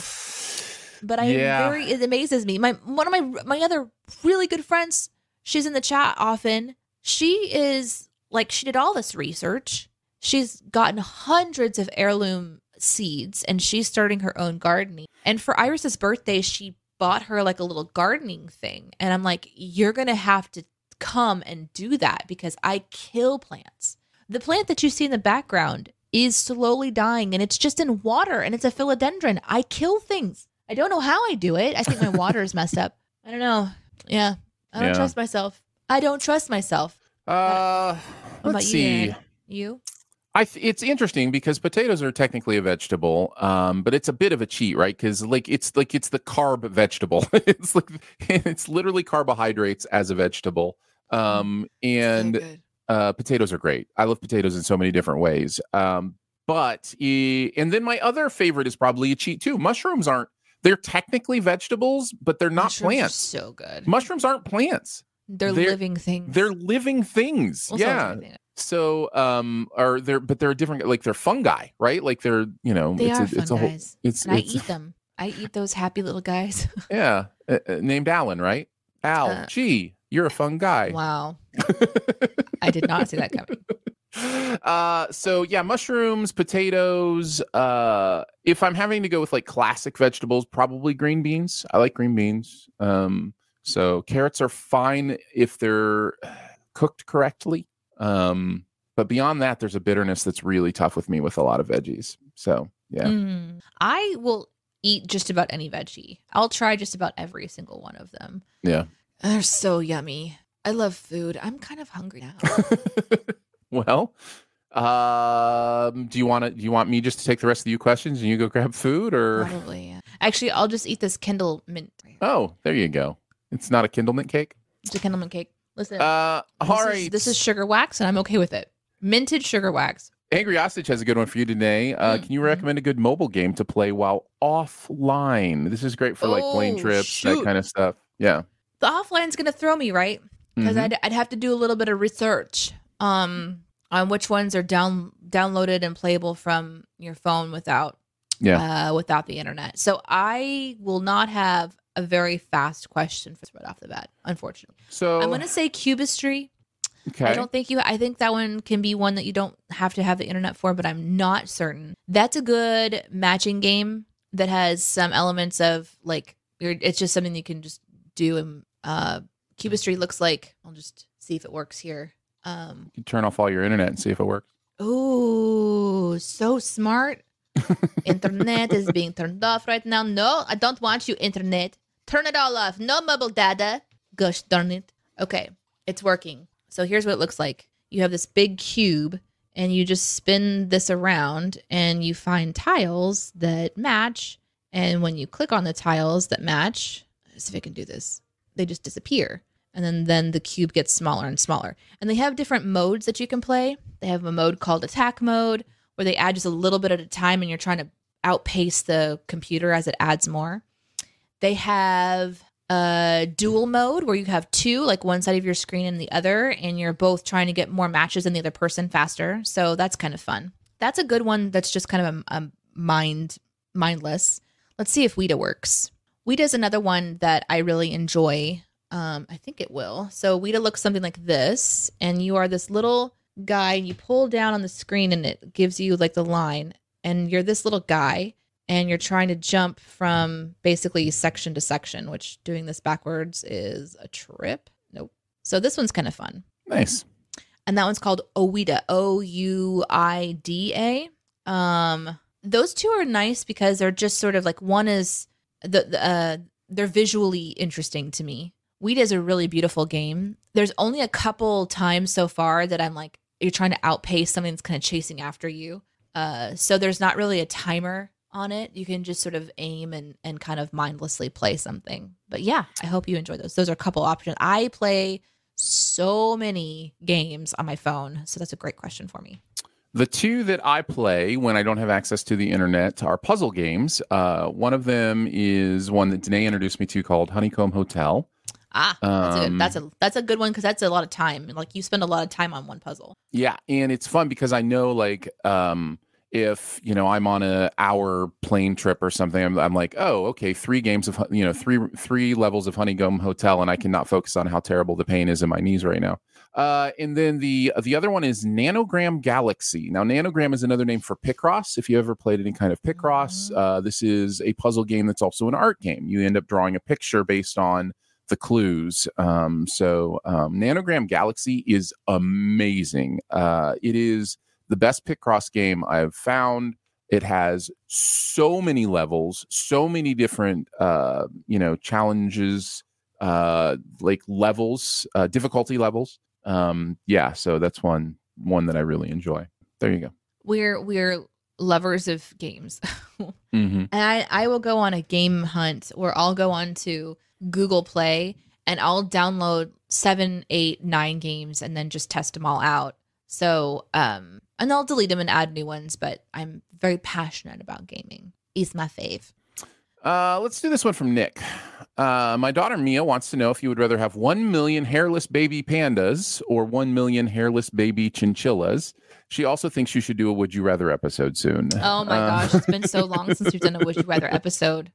but I Yeah. very it amazes me. My one of my my other really good friends, she's in the chat often. She is like she did all this research. She's gotten hundreds of heirloom seeds and she's starting her own gardening. And for Iris's birthday, she bought her like a little gardening thing. And I'm like, you're going to have to come and do that because I kill plants. The plant that you see in the background is slowly dying and it's just in water and it's a philodendron. I kill things. I don't know how I do it. I think my *laughs* water is messed up. I don't know. Yeah. I don't Yeah. trust myself. I don't trust myself. Uh, What let's about you, see. You? I th- it's interesting because potatoes are technically a vegetable, um, but it's a bit of a cheat, right? Because like it's like it's the carb vegetable. *laughs* it's like *laughs* it's literally carbohydrates as a vegetable. Um, and uh, potatoes are great. I love potatoes in so many different ways. Um, but and then my other favorite is probably a cheat too. Mushrooms aren't. They're technically vegetables, but they're not Mushrooms plants. so good. Mushrooms aren't plants. They're, they're- living things. They're living things. Also yeah. So, um, are they're but they're different. Like they're fungi, right? Like they're you know, They it's are a, it's a whole, it's And I eat them. I eat those happy little guys. *laughs* yeah, uh, uh, named Alan, right? Al, Uh, G, You're a fun guy. Wow. *laughs* I did not see that coming. Uh so yeah mushrooms potatoes uh if i'm having to go with like classic vegetables probably green beans i like green beans um so carrots are fine if they're cooked correctly um but beyond that there's a bitterness that's really tough with me with a lot of veggies so yeah Mm. I will eat just about any veggie. I'll try just about every single one of them. yeah They're so yummy. I love food. I'm kind of hungry now. *laughs* well um do you want to do you want me just to take the rest of you questions and you go grab food or Probably. Yeah. Actually, I'll just eat this Kendal mint. oh there you go it's not a Kendal mint cake It's a Kendal mint cake. Listen, uh this, all is, right this is sugar wax, and I'm okay with it. Minted sugar wax. Angry Ostrich has a good one for you today. Uh, Mm, can you recommend a good mobile game to play while offline? This is great for like plane Oh, trips, that kind of stuff. Yeah. The offline's gonna throw me right because Mhm. I'd, I'd have to do a little bit of research um on which ones are down downloaded and playable from your phone without Yeah. uh, without the internet. So I will not have a very fast question for right off the bat, unfortunately. So I'm gonna say cubistry. okay. I don't think you. I think that one can be one that you don't have to have the internet for, but I'm not certain. That's a good matching game that has some elements of like you're, it's just something you can just do. And uh, cubistry looks like I'll just see if it works here. Um, you turn off all your internet and see if it works. oh, so smart. *laughs* internet is being turned off right now. No, I don't want you, internet. Turn it all off. No mobile data. Gosh darn it. Okay, it's working. So here's what it looks like you have this big cube, and you just spin this around, and you find tiles that match. And when you click on the tiles that match, let's see if I can do this, they just disappear. And then, then the cube gets smaller and smaller. And they have different modes that you can play. They have a mode called attack mode, where they add just a little bit at a time and you're trying to outpace the computer as it adds more. They have a dual mode where you have two, like one side of your screen and the other, and you're both trying to get more matches than the other person faster. So that's kind of fun. That's a good one. That's just kind of a, a mind mindless. Let's see if Ouija works. Ouija is another one that I really enjoy. Um, I think it will. So Ouija looks something like this, and you are this little guy. And you pull down on the screen, and it gives you like the line, and you're this little guy, and you're trying to jump from basically section to section. Which doing this backwards is a trip. Nope. So this one's kind of fun Nice. and that one's called Ouida, O U I D A. Um, those two are nice because they're just sort of like one is the, the uh, they're visually interesting to me. Ouida is a really beautiful game. There's only a couple times so far that I'm like you're trying to outpace something that's kind of chasing after you. Uh, so there's not really a timer on it. You can just sort of aim and and kind of mindlessly play something. But yeah, I hope you enjoy those. Those are a couple options. I play so many games on my phone, so that's a great question for me. The two that I play when I don't have access to the internet are puzzle games. Uh, one of them is one that Danae introduced me to called Honeycomb Hotel. Ah, that's, a Um, good, that's a that's a good one because that's a lot of time. Like you spend a lot of time on one puzzle. Yeah, and it's fun because I know like um if you know I'm on a hour plane trip or something, I'm, I'm like, oh, okay, three games of you know three three levels of Honeycomb Hotel, and I cannot focus on how terrible the pain is in my knees right now. Uh, and then the the other one is Nonogram Galaxy. Now, Nonogram is another name for Picross. If you ever played any kind of Picross, uh, this is a puzzle game that's also an art game. You end up drawing a picture based on the clues. Um, so um, Nonogram Galaxy is amazing. Uh, it is the best Picross game I've found. It has so many levels, so many different uh, you know challenges, uh, like levels, uh, difficulty levels. Um, yeah, so that's one one that I really enjoy. There you go. We're we're lovers of games, *laughs* hmm and I I will go on a game hunt where I'll go on to Google Play and I'll download seven, eight, nine games and then just test them all out. So um, and I'll delete them and add new ones. But I'm very passionate about gaming. Is my fave. Uh, let's do this one from Nick. Uh, my daughter Mia wants to know if you would rather have 1 million hairless baby pandas or 1 million hairless baby chinchillas. She also thinks you should do a Would You Rather episode soon. Oh my Uh, gosh, it's been so *laughs* long since we've done a Would You Rather episode.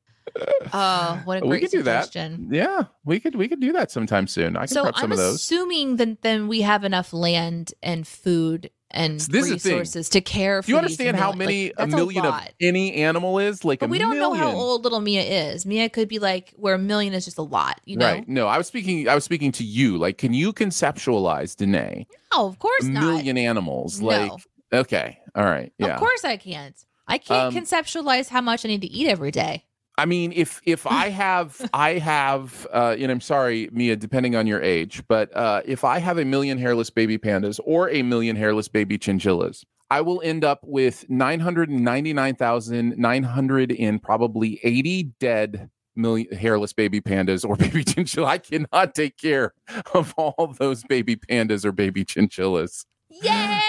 Oh, what a We great could do that. Yeah, we could we could do that sometime soon. I can So prep some I'm of those. assuming that then we have enough land and food and So this is the thing. resources to care for. Do you understand how many like, a million of any animal is? Like But a we don't know how old little Mia is. Mia could be like where a million is just a lot. You know? Right. No, I was speaking. I was speaking to you. Like, can you conceptualize, Danae, No, of course a not. million animals? No. Like, okay, all right, yeah. Of course I can't. I can't Um, conceptualize how much I need to eat every day. I mean, if if I *laughs* have, I have, uh, and I'm sorry, Mia, depending on your age, but uh, if I have a million hairless baby pandas or a million hairless baby chinchillas, I will end up with nine hundred and ninety nine thousand nine hundred and probably eighty dead million hairless baby pandas or *laughs* baby chinchilla. I cannot take care of all those baby pandas or baby chinchillas. Yay!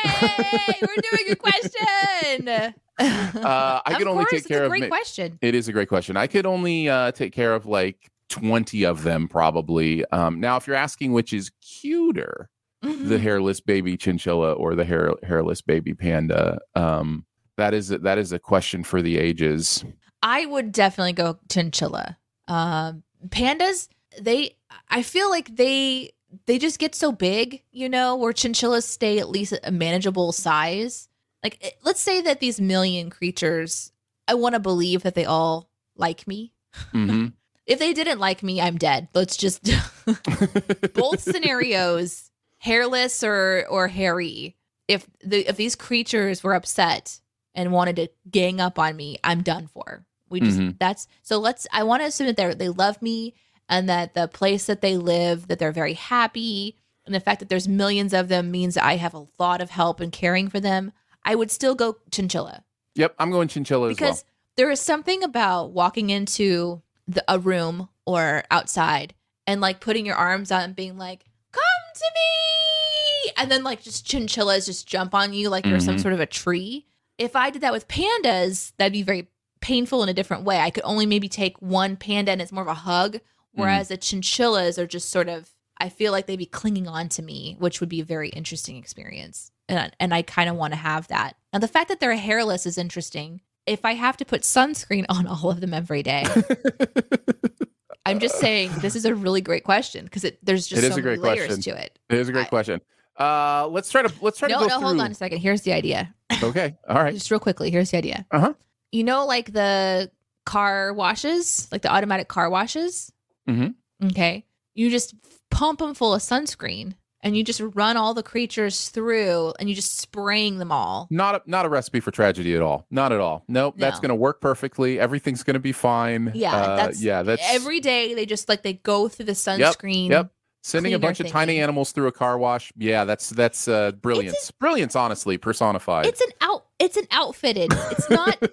We're doing a question. *laughs* Uh, I can only course, take care a of great ma- question. It is a great question. I could only uh, take care of like 20 of them, probably. Um, now, if you're asking which is cuter, Mm-hmm. the hairless baby chinchilla or the hair, hairless baby panda, um, that is that is a question for the ages. I would definitely go chinchilla. Um, pandas, they, I feel like they, they just get so big, you know, where chinchillas stay at least a manageable size. Like, eh, let's say that these million creatures, I want to believe that they all like me. hmm *laughs* If they didn't like me, I'm dead. Let's just *laughs* both *laughs* scenarios, hairless or or hairy. If the if these creatures were upset and wanted to gang up on me, I'm done for. We just Mhm. that's so let's I want to assume that they they love me and that the place that they live that they're very happy and the fact that there's millions of them means that I have a lot of help in caring for them. I would still go chinchilla Yep, I'm going chinchilla as because there is something about walking into the, a room or outside and like putting your arms out and being like, "Come to me," and then like just chinchillas just jump on you like you're some Mhm. sort of a tree. If I did that with pandas, that'd be very painful in a different way. I could only maybe take one panda and it's more of a hug, whereas the chinchillas are just sort of. I feel like they'd be clinging on to me, which would be a very interesting experience. And, and I kind of want to have that. Now, the fact that they're hairless is interesting. If I have to put sunscreen *laughs* on all of them every day, *laughs* I'm just saying this is a really great question because there's just It is so a many great layers question. to it. It is a great I- question. Uh, let's try to let's try No, to go no, through. hold on a second. Here's the idea. Okay, all right. Just real quickly. Here's the idea. Uh-huh. You know, like the car washes, like the automatic car washes. Mhm. Okay. You just pump them full of sunscreen and you just run all the creatures through and you just spraying them all. Not a, not a recipe for tragedy at all. Not at all. Nope, that's going to work perfectly. Everything's going to be fine. Yeah, Uh, that's yeah. That's every day they just like they go through the sunscreen. Yep. Sending a bunch of tiny animals through a car wash. Yeah, that's that's uh, brilliance. brilliance, honestly, personified. It's an out it's an outfitted. It's not *laughs*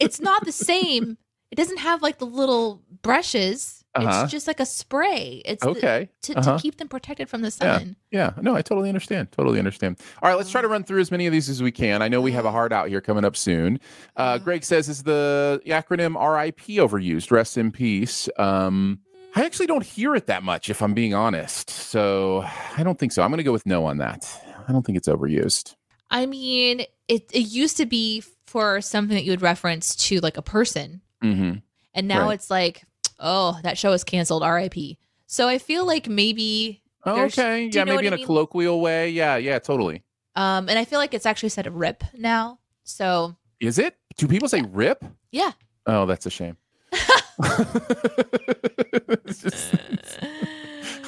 it's not the same. It doesn't have like the little brushes. Uh-huh. It's just like a spray. It's the- okay. to, Uh-huh. to keep them protected from the sun. Yeah. yeah. No, I totally understand. Totally understand. All right, let's try to run through as many of these as we can. I know we have a hard out here coming up soon. Uh, Greg says, "Is the acronym RIP overused? Rest in peace." Um, I actually don't hear it that much, if I'm being honest. So I don't think so. I'm going to go with no on that. I don't think it's overused. I mean, it it used to be for something that you would reference to like a person, hmm and now Right. it's like, oh, that show is canceled. R.I.P. So I feel like maybe, Okay. Yeah, maybe I in a colloquial way. Yeah. Yeah. Totally. um, and I feel like it's actually said rip now. So Is it? Do people say rip? yeah. Oh, that's a shame. *laughs* *laughs* Just-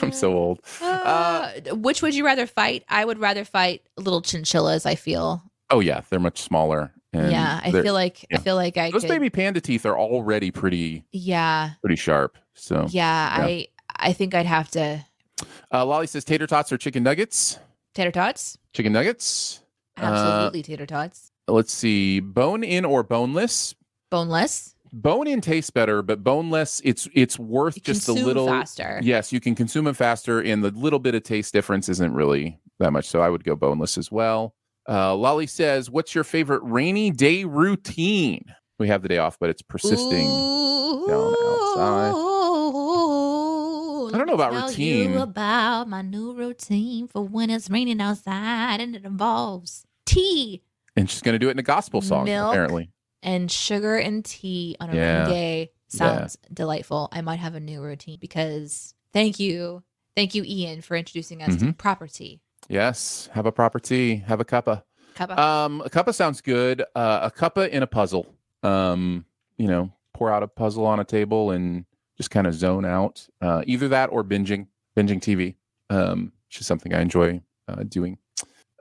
I'm so old. Uh, which would you rather fight? I would rather fight little chinchillas. I feel. Oh yeah, they're much smaller. And yeah, I feel like yeah. I feel like I those could. baby panda teeth are already pretty yeah, pretty sharp. So yeah, I I think I'd have to uh, Lolly says tater tots or chicken nuggets. tater tots. Chicken nuggets. Uh, Absolutely, tater tots. let's see, bone in or boneless. Boneless. Bone in tastes better, but boneless, it's it's worth You just a little. faster. Yes, you can consume it faster, and the little bit of taste difference isn't really that much. So I would go boneless as well. Uh, Lolly says, "What's your favorite rainy day routine?" We have the day off, but it's persisting. down outside. I don't know about tell routine. You about my new routine for when it's raining outside, and it involves tea And she's going to do it in a gospel song, Milk. apparently. and sugar and tea on a Yeah. rainy day. Sounds delightful. I might have a new routine because thank you. Thank you, Ian, for introducing us to Mhm. property. Yes. Have a proper tea. Have a cuppa. Cuppa. Um, a cuppa sounds good. Uh, a cuppa in a puzzle. Um, you know, pour out a puzzle on a table and just kind of zone out. Uh, either that or binging, binging TV. Um, which is something I enjoy uh, doing.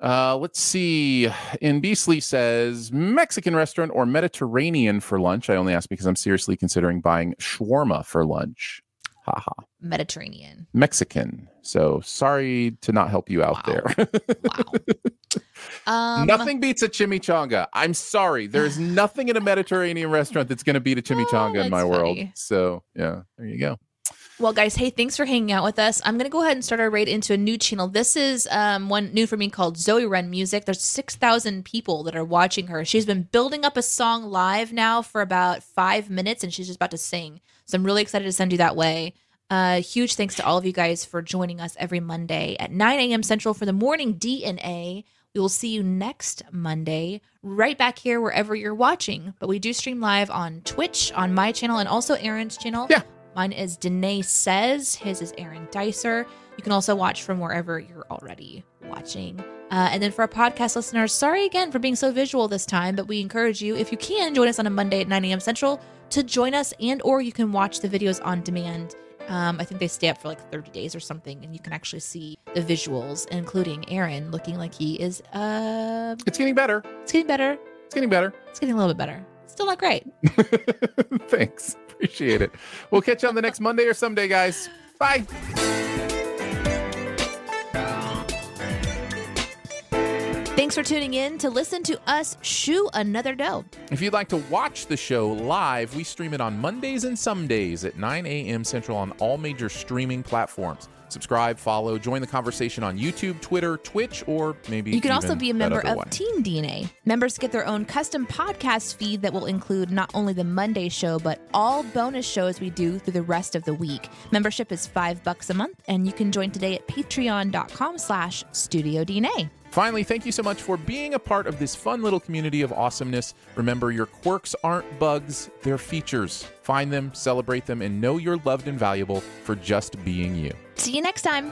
Uh, let's see. In Beasley says Mexican restaurant or Mediterranean for lunch. I only ask because I'm seriously considering buying shawarma for lunch. Haha. Mediterranean. Mexican. So sorry to not help you out Wow. there. Wow. *laughs* Um, nothing beats a chimichanga. I'm sorry. There's *sighs* nothing in a Mediterranean restaurant that's going to beat a chimichanga in my that's world. So, yeah, there you go. Well, guys, hey, thanks for hanging out with us. I'm going to go ahead and start our raid into a new channel. This is um, one new for me called Zoe Run Music. There's 6,000 people that are watching her. She's been building up a song live now for about five minutes, and she's just about to sing. So I'm really excited to send you that way. Uh, huge thanks to all of you guys for joining us every Monday at 9 a.m. Central for the morning DNA. We will see you next Monday, right back here wherever you're watching. But we do stream live on Twitch, on my channel, and also Aaron's channel. Yeah. Mine is Danae Says. His is Aaron Dicer. You can also watch from wherever you're already watching. Uh, and then for our podcast listeners, sorry again for being so visual this time, but we encourage you, if you can, join us on a Monday at 9 a.m. Central to join us, and or you can watch the videos on demand. Um, I think they stay up for like 30 days or something, and you can actually see the visuals, including Aaron looking like he is. Uh, It's getting better. it's getting better. It's getting better. It's getting a little bit better. Still not great. *laughs* Thanks. Appreciate it. We'll catch you on the next Monday or someday, guys. Bye. Thanks for tuning in to listen to us shoe another dough. If you'd like to watch the show live, we stream it on Mondays and some days at 9 a.m. Central on all major streaming platforms. Subscribe, follow, join the conversation on YouTube, Twitter, Twitch, or maybe You can also be a member of one. Team DNA. Members get their own custom podcast feed that will include not only the Monday show, but all bonus shows we do through the rest of the week. Membership is five bucks a month, and you can join today at patreon.com slash studio DNA. Finally, thank you so much for being a part of this fun little community of awesomeness. Remember, your quirks aren't bugs, they're features. Find them, celebrate them, and know you're loved and valuable for just being you. See you next time.